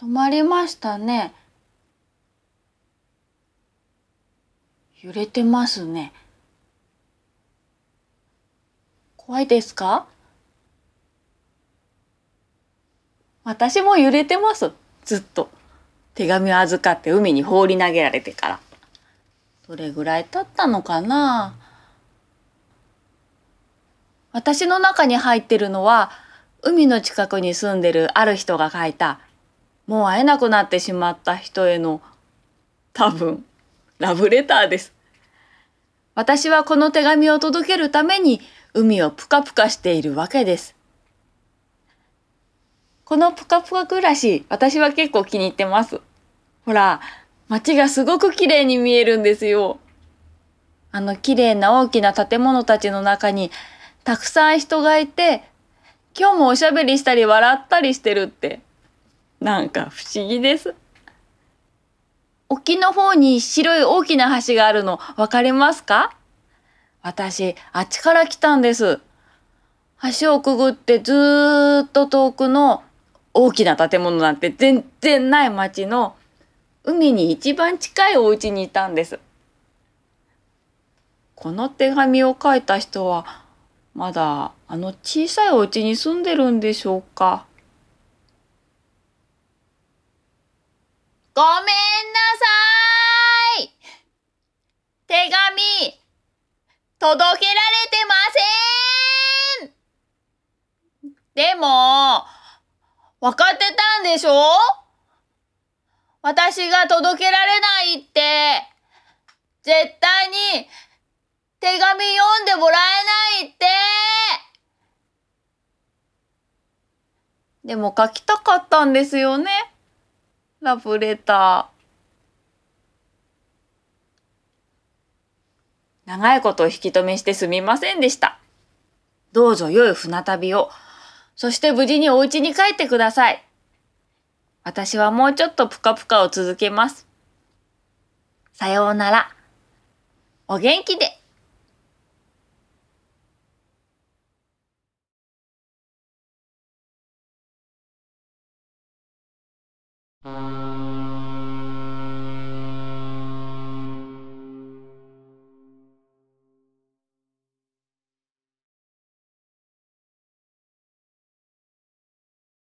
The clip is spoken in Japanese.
止まりましたね。揺れてますね。怖いですか？私も揺れてます。ずっと。手紙を預かって海に放り投げられてから。どれぐらい経ったのかな？私の中に入ってるのは、海の近くに住んでるある人が書いた、もう会えなくなってしまった人への、多分、ラブレターです。私はこの手紙を届けるために海をぷかぷかしているわけです。このぷかぷか暮らし、私は結構気に入ってます。ほら、街がすごく綺麗に見えるんですよ。あの綺麗な大きな建物たちの中にたくさん人がいて、今日もおしゃべりしたり笑ったりしてるって、なんか不思議です。沖の方に白い大きな橋があるの分かりますか？私、あっちから来たんです。橋をくぐってずっと遠くの大きな建物なんて全然ない町の海に一番近いお家にいたんです。この手紙を書いた人はまだあの小さいお家に住んでるんでしょうか？ごめんなさい。手紙届けられてません。でも分かってたんでしょ？私が届けられないって。絶対に手紙読んでもらえないって。でも書きたかったんですよね。ラブレター。長いことを引き止めしてすみませんでした。どうぞ良い船旅を。そして無事にお家に帰ってください。私はもうちょっとぷかぷかを続けます。さようなら。お元気で。